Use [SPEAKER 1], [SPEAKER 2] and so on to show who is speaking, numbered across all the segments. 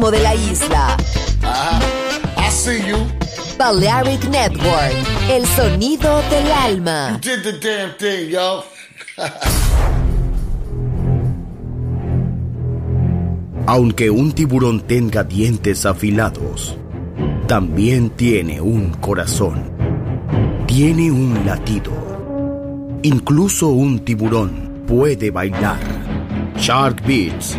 [SPEAKER 1] ritmo de la isla.
[SPEAKER 2] I see you.
[SPEAKER 1] Balearic Network, el sonido del alma.
[SPEAKER 2] Did the damn thing, yo.
[SPEAKER 3] Aunque un tiburón tenga dientes afilados, también tiene un corazón. Tiene un latido. Incluso un tiburón puede bailar. Shark Beats,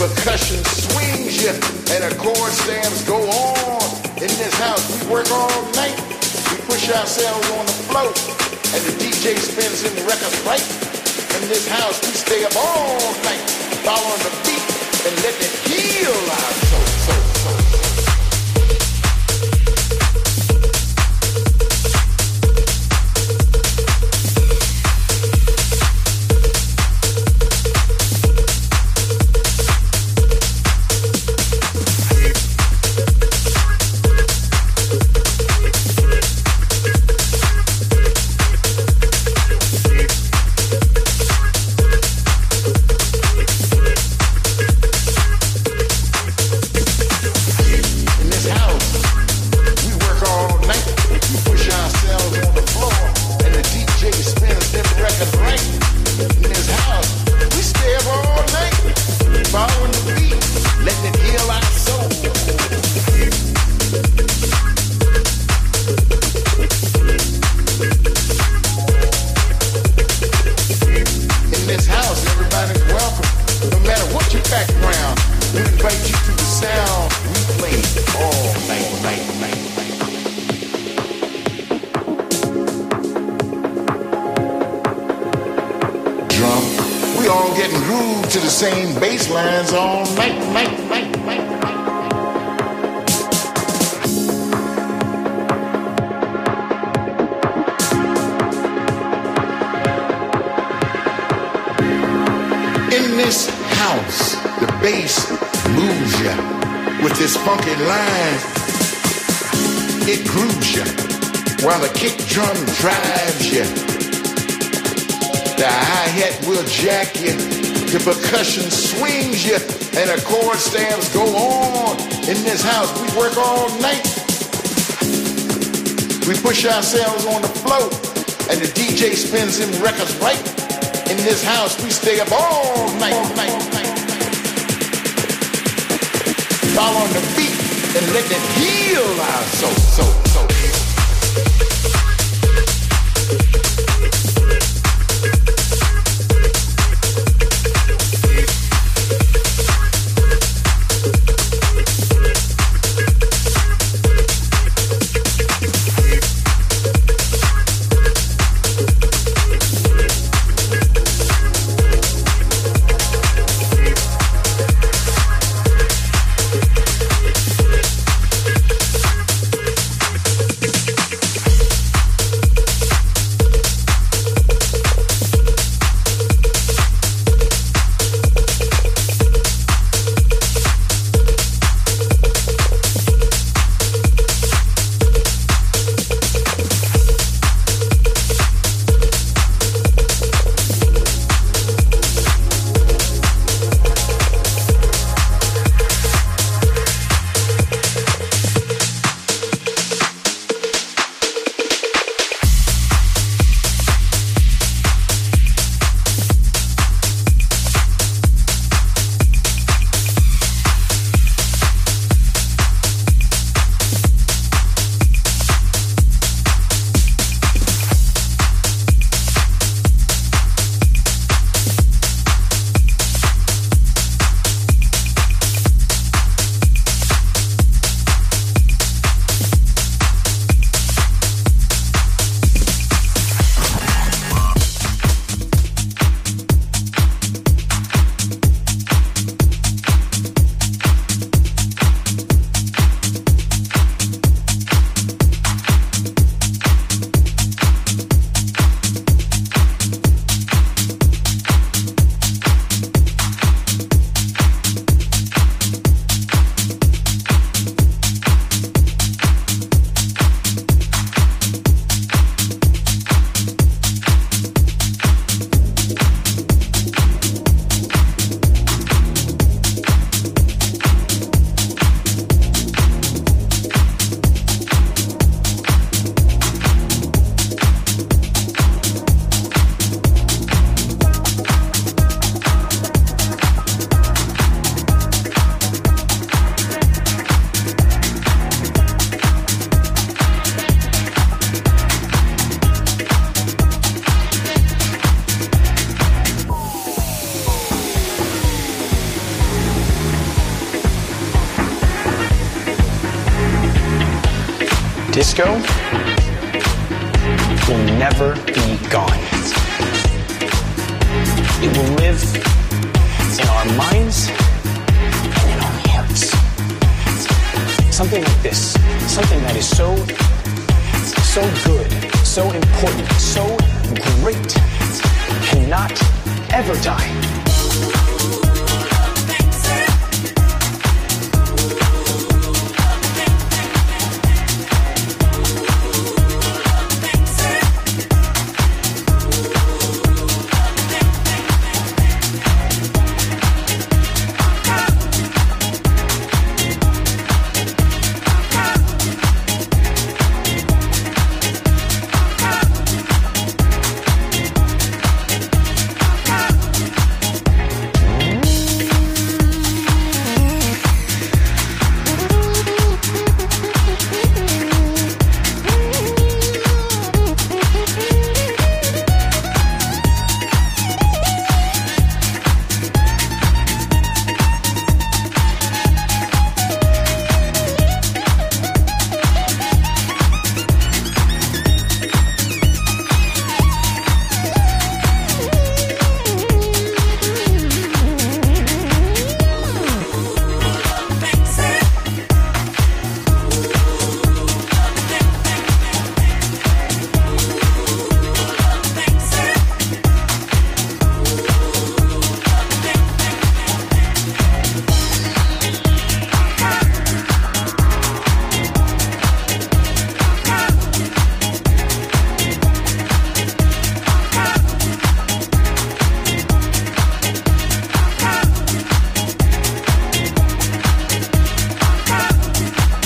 [SPEAKER 2] percussion swings you, and the chord stabs go on in this house. We work all night. We push ourselves on the floor, and the DJ spins in the records right. In this house, we stay up all night, following the beat, and let it heal our soul. Moves ya with this funky line. It grooves ya while the kick drum drives ya. The hi-hat will jack you, the percussion swings you, and the chord stabs go on. In this house, we work all night. We push ourselves on the floor, and the DJ spins them records right. In this house, we stay up all night, night, night. Following the beat and let it heal our soul, soul, soul.
[SPEAKER 4] Something like this, something that is so, so good, so important, so great, cannot ever die.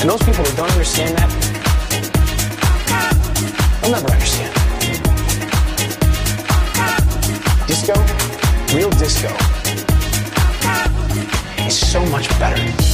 [SPEAKER 4] Don't understand that, they'll never understand. Disco, real disco, is so much better.